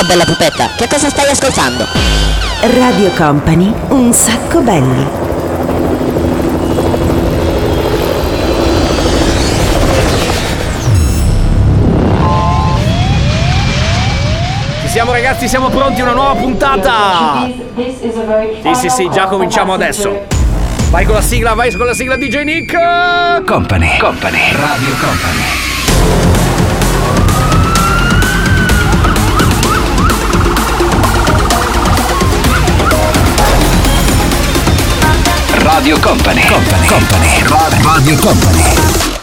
Ciao bella pupetta, che cosa stai ascoltando? Radio Company, un sacco belli. Ci siamo ragazzi, siamo pronti, una nuova puntata! Sì, sì, sì, già cominciamo adesso. Vai con la sigla, vai con la sigla DJ Nick! Company, Company, Radio Company. Radio Company, Company, Company, Radio Company.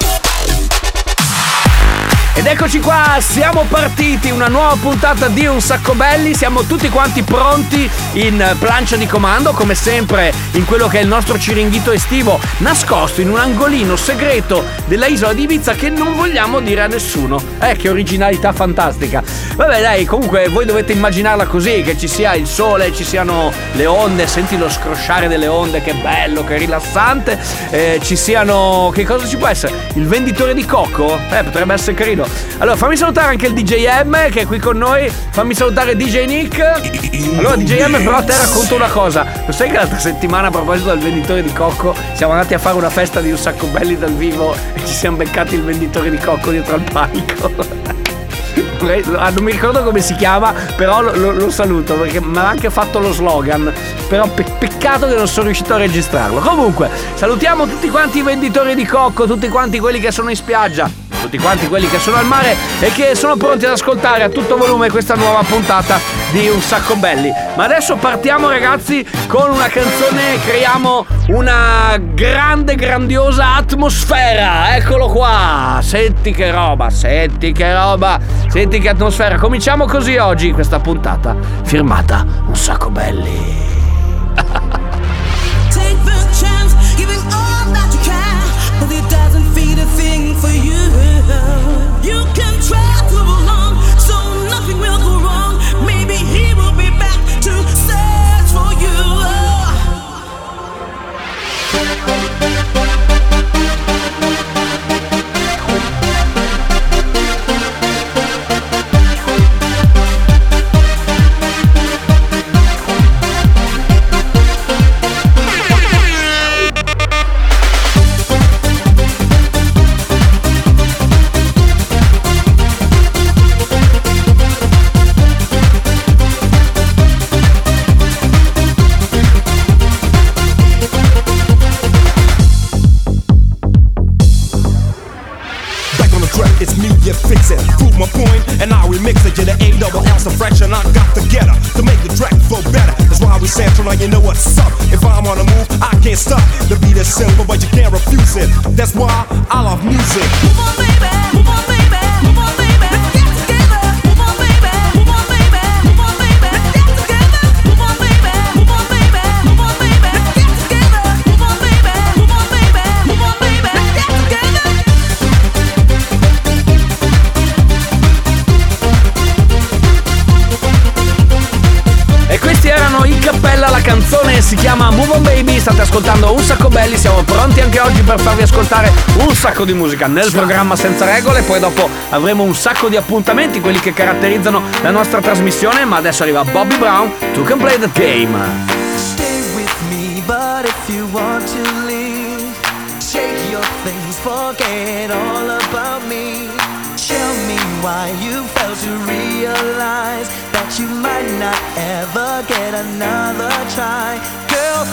Ed eccoci qua, siamo partiti, una nuova puntata di Un Sacco Belli, siamo tutti quanti pronti in plancia di comando, come sempre in quello che è il nostro ciringhito estivo, nascosto in un angolino segreto della isola di Ibiza che non vogliamo dire a nessuno. Eh, che originalità fantastica. Vabbè dai, comunque voi dovete immaginarla così, che ci sia il sole, ci siano le onde, senti lo scrosciare delle onde, che bello, che rilassante, eh, ci siano... che cosa ci può essere? Il venditore di cocco? Eh, potrebbe essere carino. Allora, fammi salutare anche il DJ M che è qui con noi. Fammi salutare DJ Nick. Allora, DJ M, però, a te racconto una cosa. Lo sai che l'altra settimana, a proposito del venditore di cocco, siamo andati a fare una festa di un sacco belli dal vivo e ci siamo beccati il venditore di cocco dietro al palco. Ah, non mi ricordo come si chiama, però lo, lo, lo saluto perché mi ha anche fatto lo slogan. Però pe- peccato che non sono riuscito a registrarlo. Comunque, salutiamo tutti quanti i venditori di cocco, tutti quanti quelli che sono in spiaggia tutti quanti quelli che sono al mare e che sono pronti ad ascoltare a tutto volume questa nuova puntata di Un Sacco Belli. Ma adesso partiamo ragazzi con una canzone, creiamo una grande, grandiosa atmosfera. Eccolo qua, senti che roba, senti che roba, senti che atmosfera. Cominciamo così oggi questa puntata firmata Un Sacco Belli. try sacco di musica nel programma senza regole, poi dopo avremo un sacco di appuntamenti, quelli che caratterizzano la nostra trasmissione, ma adesso arriva Bobby Brown, To Can Play the Game. Stay with me, but if you want to leave, shake your things, forget all about me. Tell me why you failed to realize that you might not ever get another try. Girl,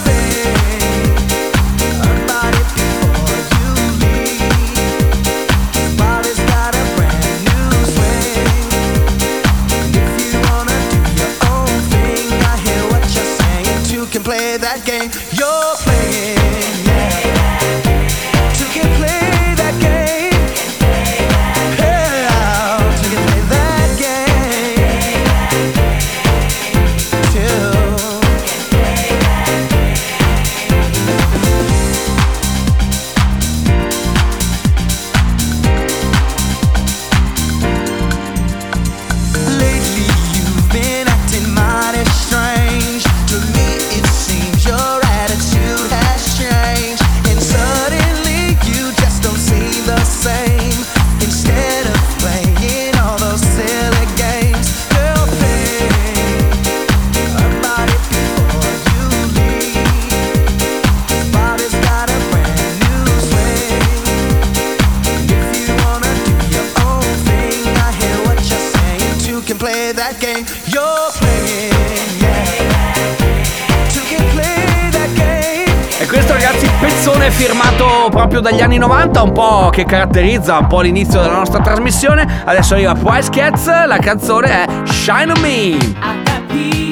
canzone firmato proprio dagli anni 90, un po' che caratterizza un po' l'inizio della nostra trasmissione. Adesso arriva Price Cats, la canzone è Shine on Me.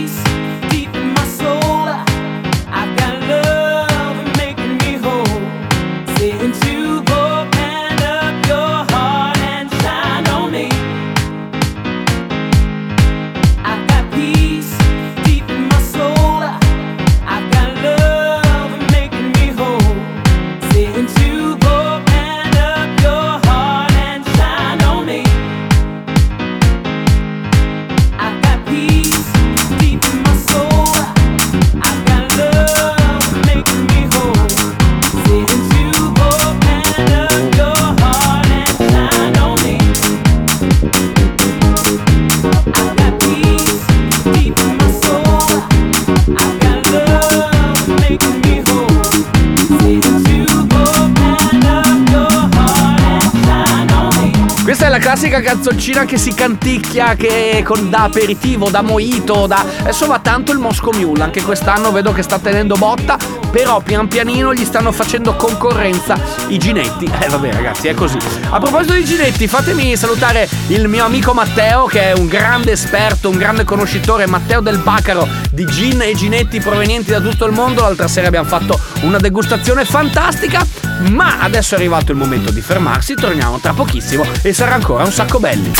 Classica canzoncina che si canticchia che con, da aperitivo, da mojito, da. Adesso va tanto il Moscow Mule, anche quest'anno vedo che sta tenendo botta, però pian pianino gli stanno facendo concorrenza i ginetti. Eh vabbè ragazzi, è così. A proposito di ginetti, fatemi salutare il mio amico Matteo, che è un grande esperto, un grande conoscitore, Matteo del Bacaro, di gin e ginetti provenienti da tutto il mondo. L'altra sera abbiamo fatto una degustazione fantastica. Ma adesso è arrivato il momento di fermarsi, torniamo tra pochissimo e sarà ancora un sacco belli.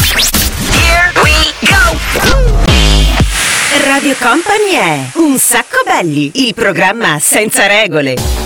Radio Company è Un sacco belli, il programma senza regole.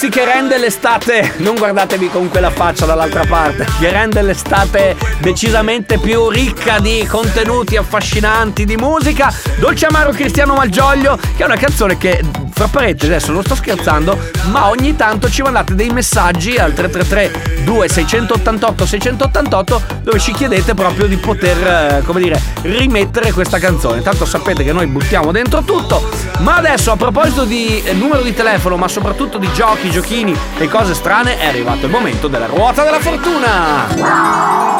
Ragazzi che rende l'estate, non guardatevi con quella faccia dall'altra parte, che rende l'estate decisamente più ricca di contenuti affascinanti, di musica. Dolce Amaro Cristiano Malgioglio, che è una canzone che, fra parentesi, adesso non sto scherzando, ma ogni tanto ci mandate dei messaggi al 333 2688 688 dove ci chiedete proprio di poter, eh, come dire, rimettere questa canzone. Tanto sapete che noi buttiamo dentro tutto, ma adesso a proposito di eh, numero di telefono, ma soprattutto di giochi, giochini e cose strane, è arrivato il momento della ruota della fortuna.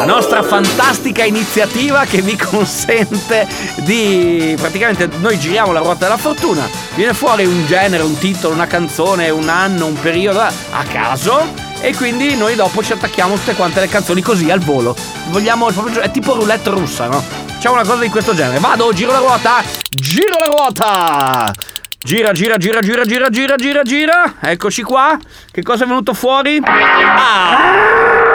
La nostra fantastica iniziativa che vi consente di praticamente noi giriamo la ruota della fortuna, viene fuori un genere, un titolo, una canzone, un anno, un periodo a caso e quindi noi dopo ci attacchiamo tutte quante le canzoni così al volo. Vogliamo è tipo roulette russa, no? Facciamo una cosa di questo genere. Vado, giro la ruota, giro la ruota. Gira, gira, gira, gira, gira, gira, gira, gira. Eccoci qua. Che cosa è venuto fuori? Ah!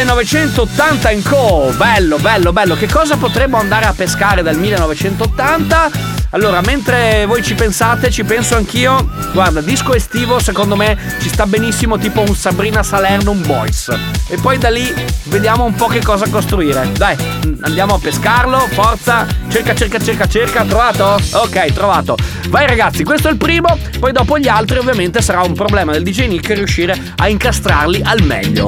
1980 in co. Bello, bello, bello. Che cosa potremmo andare a pescare dal 1980? Allora, mentre voi ci pensate, ci penso anch'io. Guarda, disco estivo, secondo me ci sta benissimo, tipo un Sabrina Salerno, un Boys. E poi da lì vediamo un po' che cosa costruire. Dai, andiamo a pescarlo, forza. Cerca, cerca, cerca, cerca. Trovato? Ok, trovato. Vai ragazzi, questo è il primo. Poi dopo gli altri, ovviamente, sarà un problema del DJ Nick riuscire a incastrarli al meglio.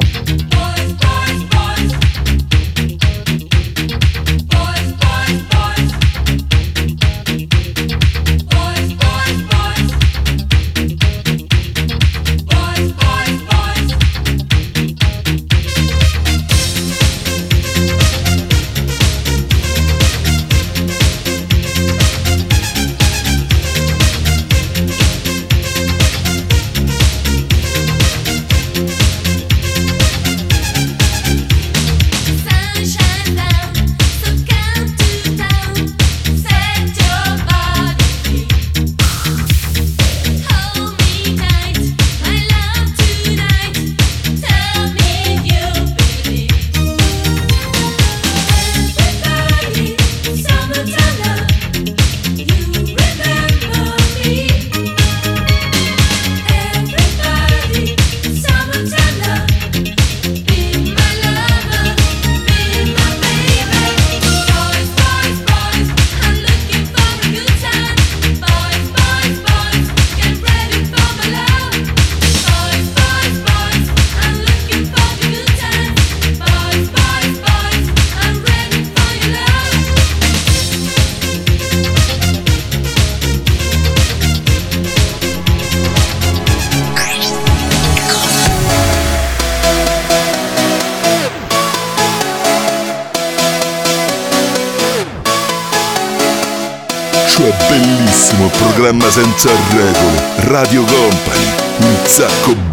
Questo è bellissimo, programma senza regole. Radio Company, un sacco belli.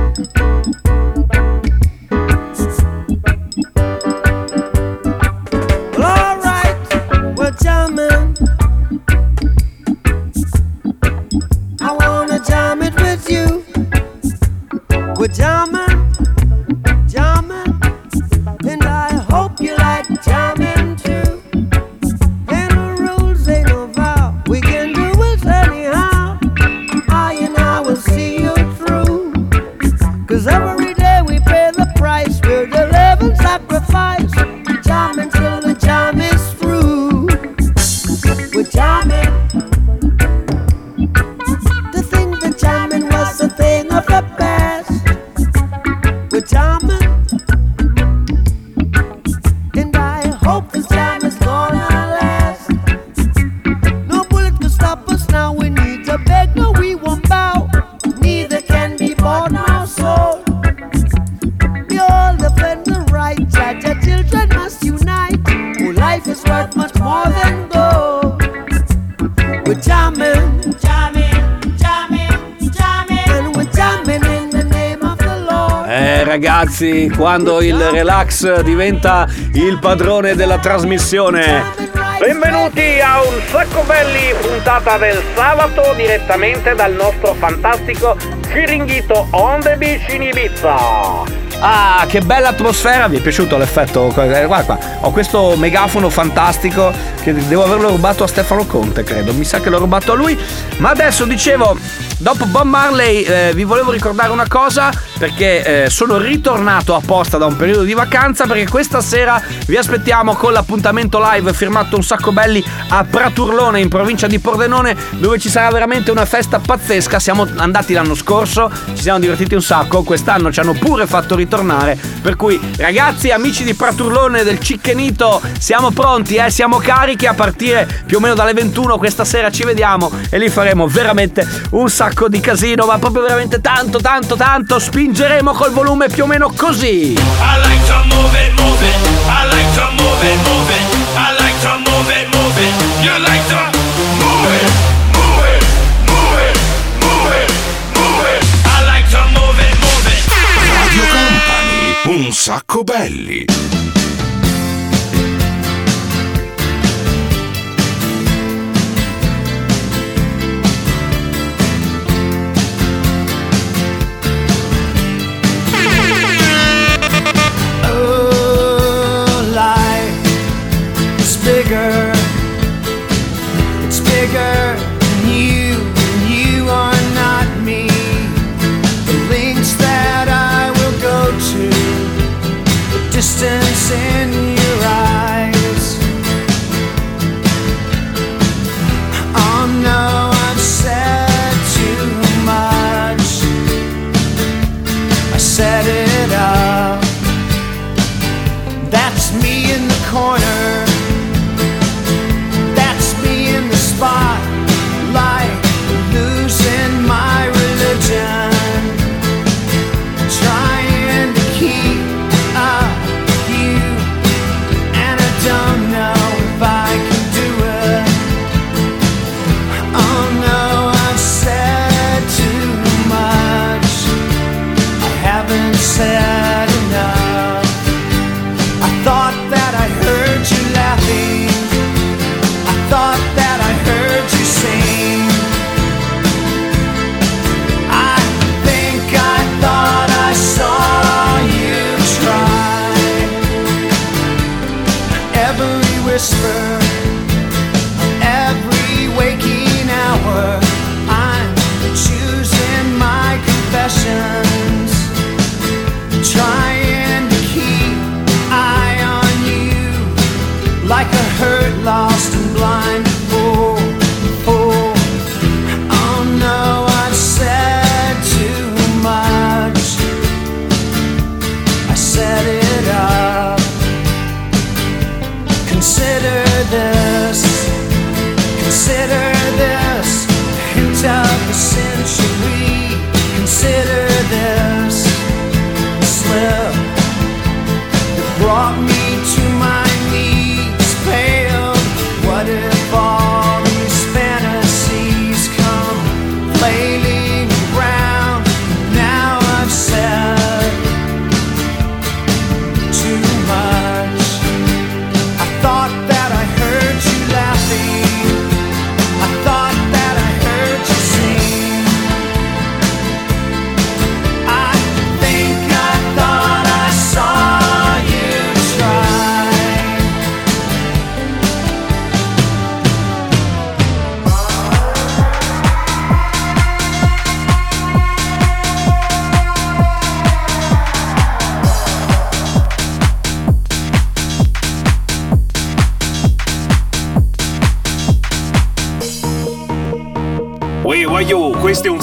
Ragazzi, quando il relax diventa il padrone della trasmissione. Benvenuti a un sacco belli puntata del sabato direttamente dal nostro fantastico Chiringhito on the beach in Ibiza. Ah, che bella atmosfera! Vi è piaciuto l'effetto? Guarda qua, ho questo megafono fantastico che devo averlo rubato a Stefano Conte, credo. Mi sa che l'ho rubato a lui. Ma adesso dicevo, dopo Bob Marley eh, vi volevo ricordare una cosa perché eh, sono ritornato apposta da un periodo di vacanza perché questa sera vi aspettiamo con l'appuntamento live firmato un sacco belli a Praturlone in provincia di Pordenone dove ci sarà veramente una festa pazzesca. Siamo andati l'anno scorso, ci siamo divertiti un sacco, quest'anno ci hanno pure fatto ritornare. Per cui ragazzi, amici di Praturlone del Cickenito, siamo pronti, eh? siamo carichi a partire più o meno dalle 21 questa sera ci vediamo e lì faremo veramente un sacco di casino, ma proprio veramente tanto tanto tanto spingeremo col volume più o meno così. I like to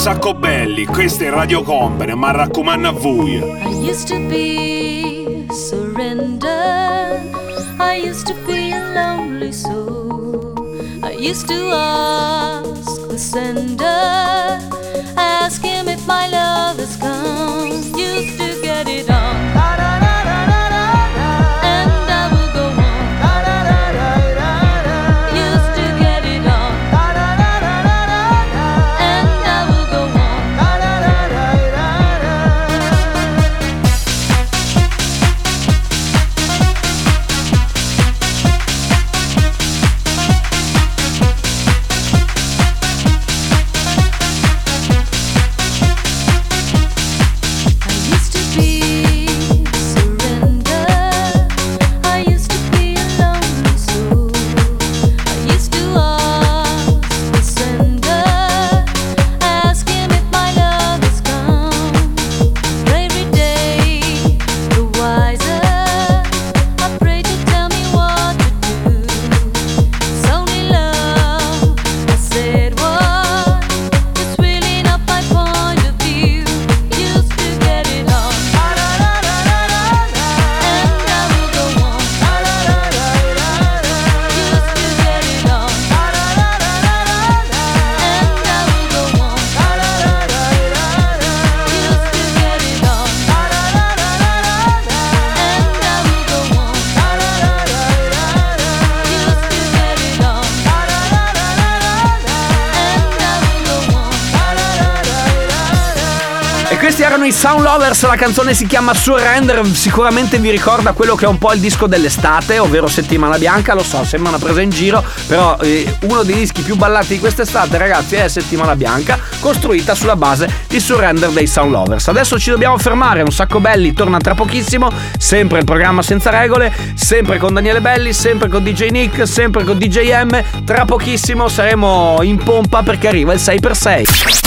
sacco belli, questo è Radio Company, ma raccomando a voi. I used to be surrender. I used to be a lonely soul. I used to ask the sender, la canzone si chiama Surrender, sicuramente vi ricorda quello che è un po' il disco dell'estate, ovvero Settimana Bianca, lo so, sembra una presa in giro, però eh, uno dei dischi più ballati di quest'estate ragazzi è Settimana Bianca, costruita sulla base di Surrender dei Sound Lovers. Adesso ci dobbiamo fermare, un sacco belli, torna tra pochissimo, sempre il programma senza regole, sempre con Daniele Belli, sempre con DJ Nick, sempre con DJ M, tra pochissimo saremo in pompa perché arriva il 6x6.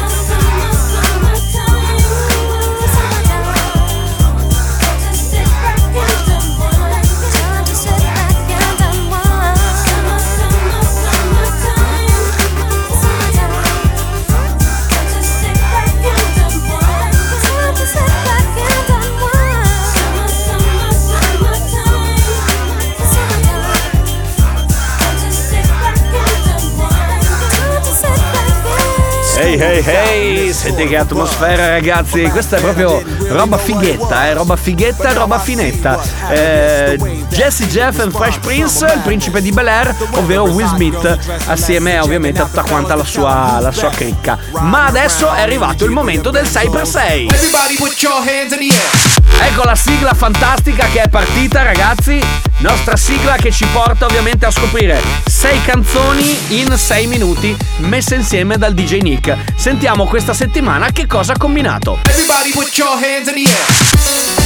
Senti che atmosfera ragazzi, questa è proprio roba fighetta, eh? roba fighetta, roba finetta. Eh, Jesse Jeff and Fresh Prince, il principe di Bel Air, ovvero Will Smith, assieme ovviamente a tutta quanta la sua, la sua cricca. Ma adesso è arrivato il momento del 6x6. Ecco la sigla fantastica che è partita ragazzi. Nostra sigla che ci porta ovviamente a scoprire 6 canzoni in 6 minuti messe insieme dal DJ Nick. Sentiamo questa settimana che cosa ha combinato. Everybody put your hands in the air.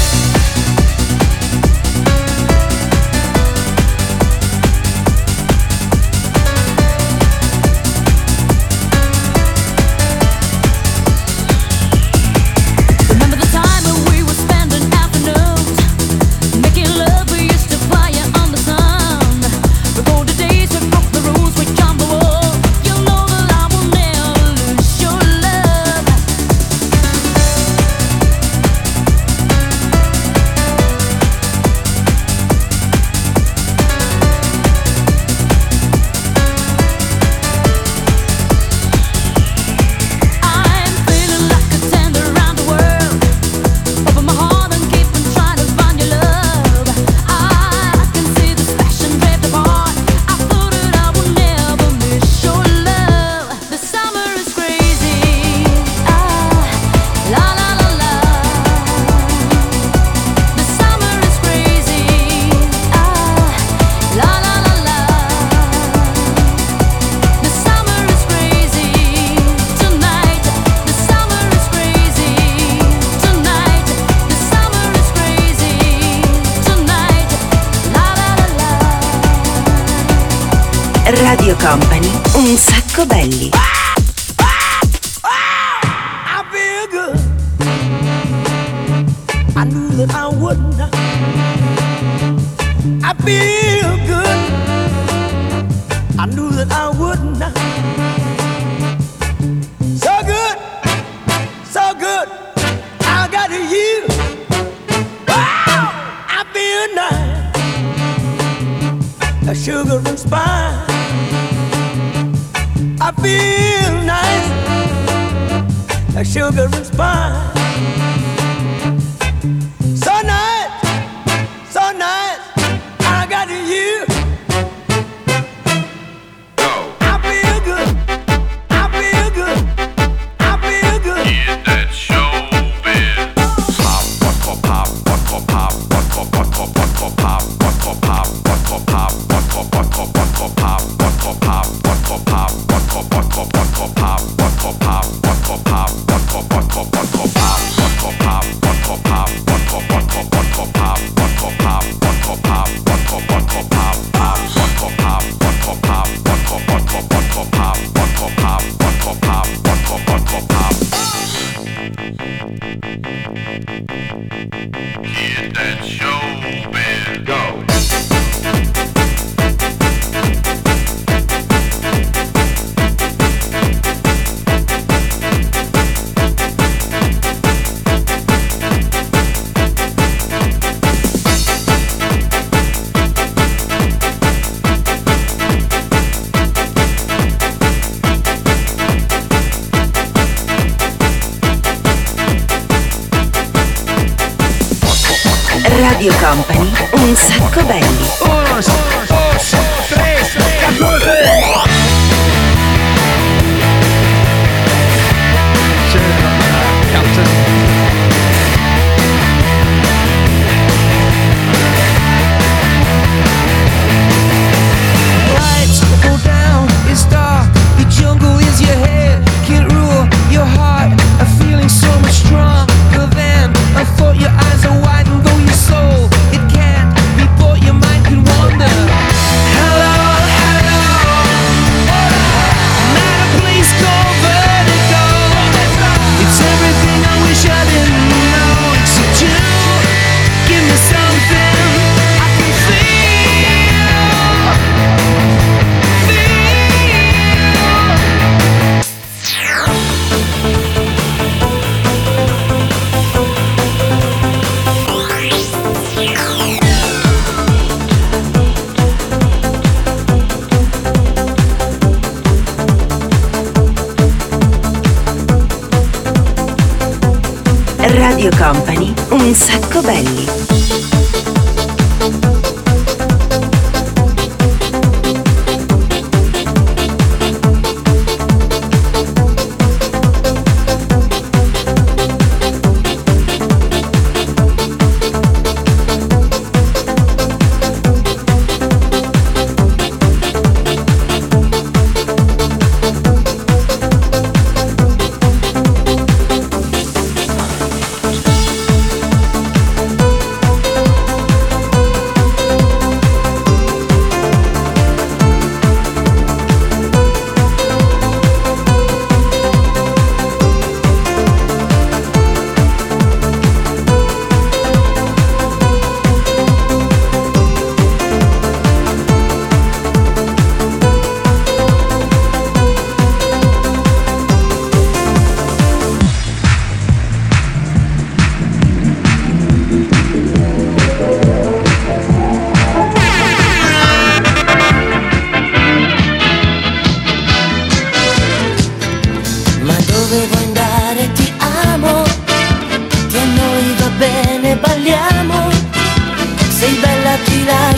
Sacco belli.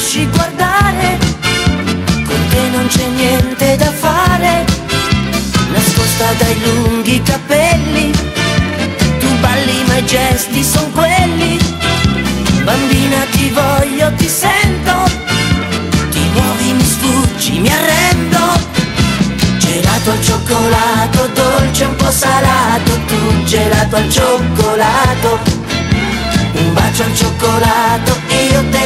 Lasci guardare? Con te non c'è niente da fare. Nascosta dai lunghi capelli. Tu balli ma i gesti son quelli. Bambina ti voglio, ti sento. Ti muovi, mi sfuggi, mi arrendo. Gelato al cioccolato, dolce un po' salato. Tu gelato al cioccolato. Un bacio al cioccolato, io te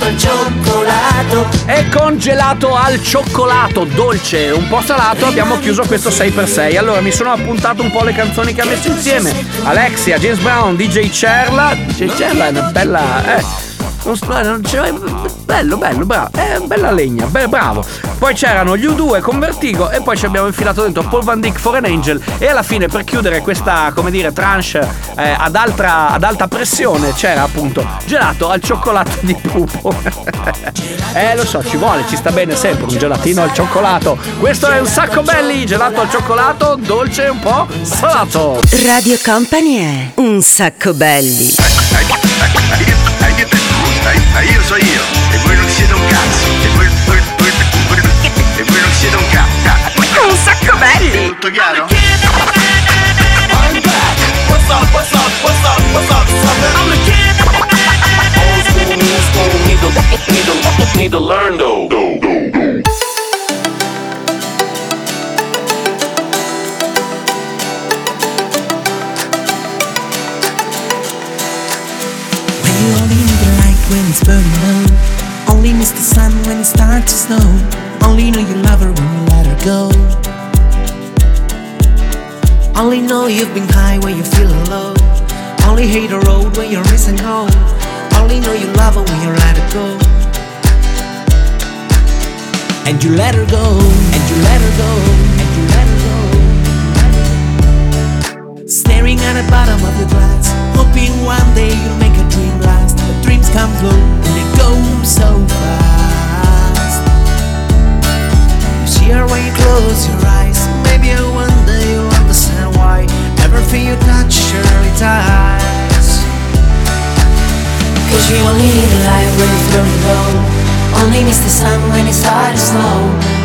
gelato al cioccolato E con gelato al cioccolato dolce un po' salato abbiamo chiuso questo 6x6. Allora mi sono appuntato un po' le canzoni che ha messo insieme. Alexia, James Brown, DJ Cerla. DJ Cerla è una bella. Eh. Non non c'è- bello, bello, bravo. È bella legna, be- bravo. Poi c'erano gli U2 con Vertigo e poi ci abbiamo infilato dentro Paul Van Dyck for an Angel. E alla fine, per chiudere questa, come dire, tranche eh, ad, altra- ad alta pressione, c'era appunto gelato al cioccolato di pupo. eh, lo so, ci vuole, ci sta bene sempre un gelatino al cioccolato. Questo è un sacco belli, gelato al cioccolato, dolce e un po' salato. Radio Company è un sacco belli. Io so io, e voi non siete un cazzo, e voi, voi, voi, voi, e voi non siete un cazzo. Un sacco belli! Tutto chiaro? I'm back. What's up? What's up? What's up? What's up, sucker? I'm the kid. Old school, new school. Need to, need to, need to learn though. When it's burning low. Only miss the sun when it starts to snow. Only know you love her when you let her go. Only know you've been high when you're feeling low. Only hate the road when you're missing home. Only know you love her when you let her go. And you let her go. And you let her go. And you let her go. Staring at the bottom of your glass, hoping one day you'll make dreams come slow and they go so fast. You see her when you close your eyes. Maybe one day you'll understand why everything you touch surely ties. Cause you only need the light when it's burning low Only miss the sun when it starts to snow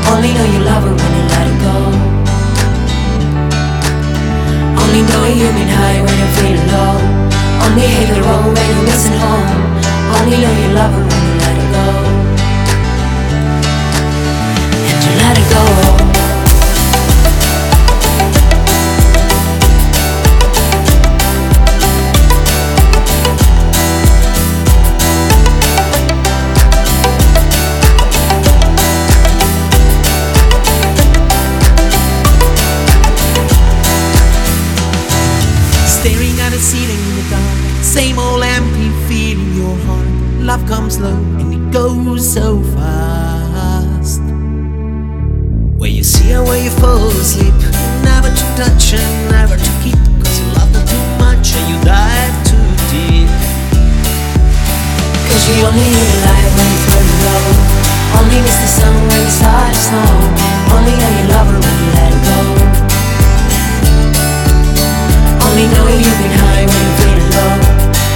Only know you love her when you let her go Only know you've been high when you're feeling low Only hate the road when you're missing home Only know you love her when you let her go. And you let her go Love comes slow and it goes so fast. Where you see her where you fall asleep, never to touch and never to keep. Cause you love her too much and you dive too deep. Cause you only need the light when it's burning low Only miss the sun when it starts to snow Only know you love her when you let her go Only know you've been high when you're feeling low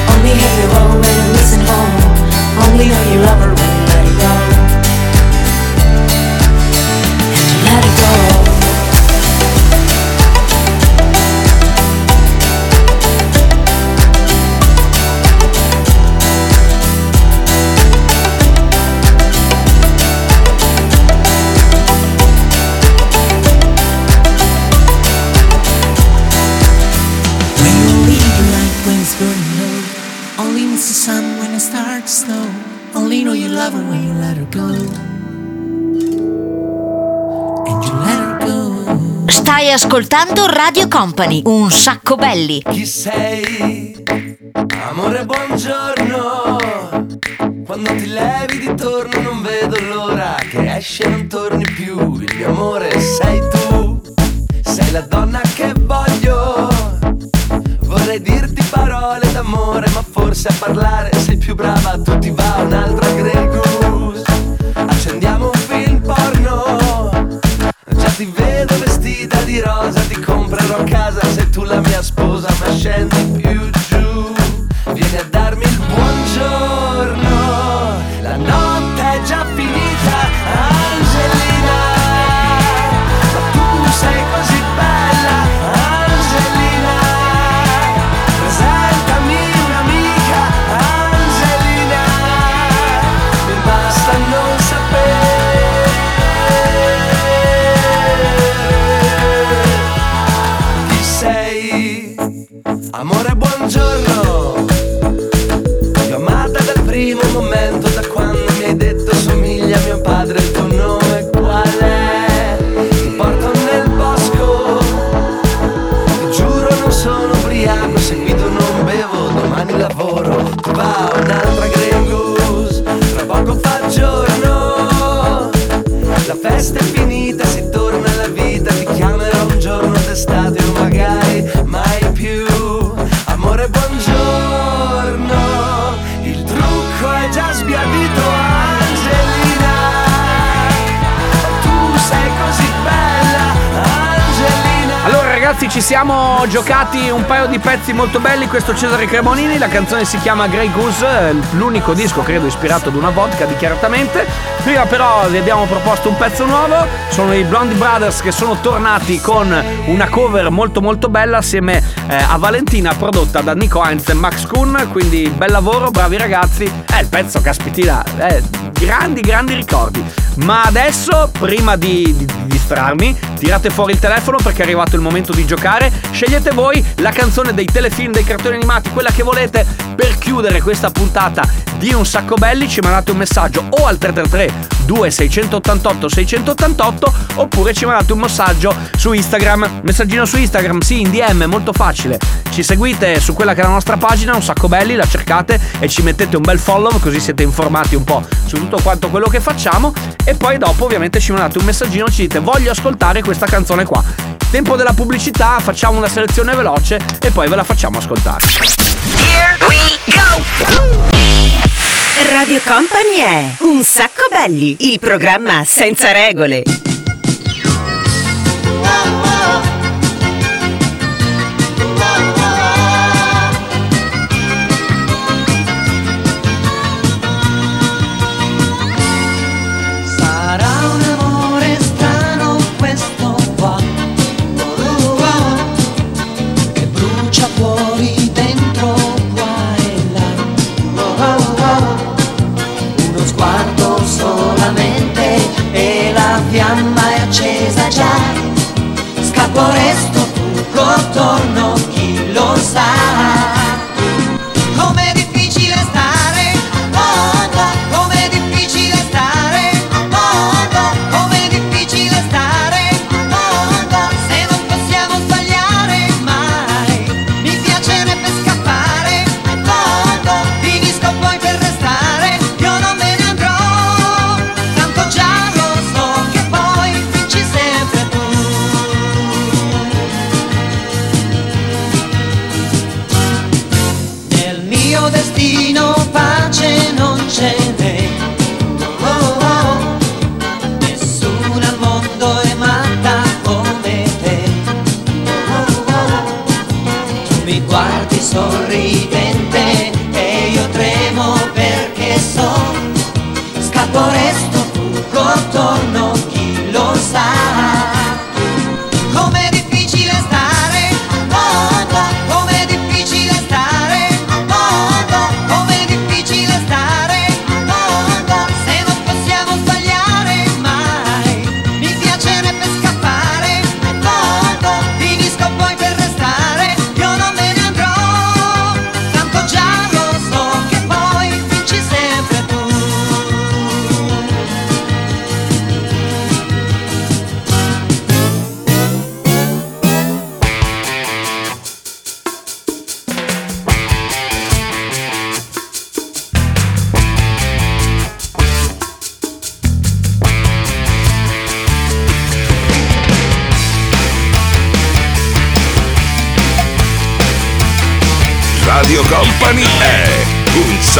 you home and you listen home. Only know you love ascoltando Radio Company, un sacco belli. Chi sei? Amore, buongiorno. Quando ti levi di torno non vedo l'ora che esce e non torni più. Il mio amore sei tu. Sei la donna che voglio. Vorrei dirti parole d'amore, ma forse a parlare sei più brava. Tu ti va un'altra Grey Goose. Accendiamo un ti vedo vestita di rosa, ti comprerò a casa se tu la mia sposa, ma scendi più giù. Vieni a darmi il buongiorno. Giocati un paio di pezzi molto belli, questo Cesare Cremonini, la canzone si chiama Grey Goose, l'unico disco credo ispirato ad una vodka dichiaratamente. Prima però vi abbiamo proposto un pezzo nuovo, sono i Blondie Brothers che sono tornati con una cover molto molto bella assieme eh, a Valentina prodotta da Nico Heinz e Max Kuhn, quindi bel lavoro, bravi ragazzi. Eh, il pezzo caspitina, eh, grandi grandi ricordi. Ma adesso, prima di, di- di distrarmi, tirate fuori il telefono perché è arrivato il momento di giocare. Scegliete voi la canzone dei telefilm, dei cartoni animati, quella che volete per chiudere questa puntata di Un Sacco Belli. Ci mandate un messaggio o al 333 2688 688 oppure ci mandate un messaggio su Instagram. Messaggino su Instagram, sì, in DM, molto facile. Ci seguite su quella che è la nostra pagina, Un Sacco Belli, la cercate e ci mettete un bel follow così siete informati un po' su tutto quanto quello che facciamo. E poi dopo ovviamente ci mandate un messaggino, ci dite voglio ascoltare questa canzone qua. Tempo della pubblicità, facciamo una selezione veloce e poi ve la facciamo ascoltare. Radio Company è Un sacco belli, il programma senza regole.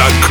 Un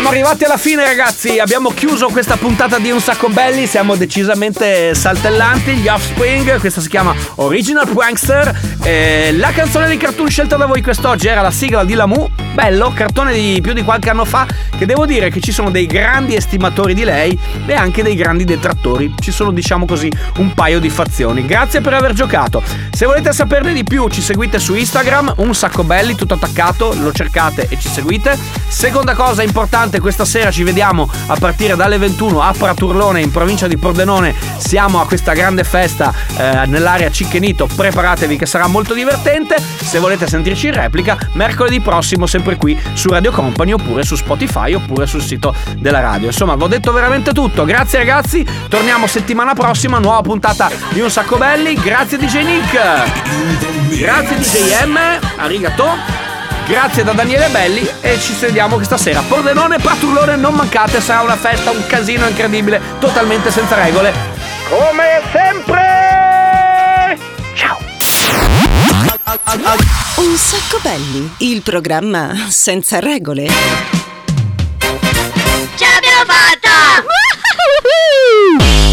Siamo arrivati alla fine ragazzi, abbiamo chiuso questa puntata di Un Sacco Belli, siamo decisamente saltellanti, gli Offspring, questa si chiama Original Prankster, Eh, la canzone di cartoon scelta da voi quest'oggi era la sigla di Lamu, bello, cartone di più di qualche anno fa, che devo dire che ci sono dei grandi estimatori di lei e anche dei grandi detrattori, ci sono diciamo così un paio di fazioni. Grazie per aver giocato, se volete saperne di più ci seguite su Instagram, Un Sacco Belli, tutto attaccato, lo cercate e ci seguite. Seconda cosa importante, questa sera ci vediamo a partire dalle 21 a Praturlone in provincia di Pordenone. Siamo a questa grande festa eh, nell'area Cichenito. Preparatevi che sarà molto divertente. Se volete sentirci in replica, mercoledì prossimo sempre qui su Radio Company oppure su Spotify oppure sul sito della radio. Insomma, vi ho detto veramente tutto. Grazie ragazzi. Torniamo settimana prossima, nuova puntata di Un Sacco Belli. Grazie DJ Nick. Grazie DJ M. Arigato. Grazie da Daniele Belli e ci vediamo questa sera. Pordenone, Praturlone, non mancate, sarà una festa, un casino incredibile, totalmente senza regole. Come sempre! Ciao! Un sacco belli, il programma senza regole. Ce l'abbiamo fatta!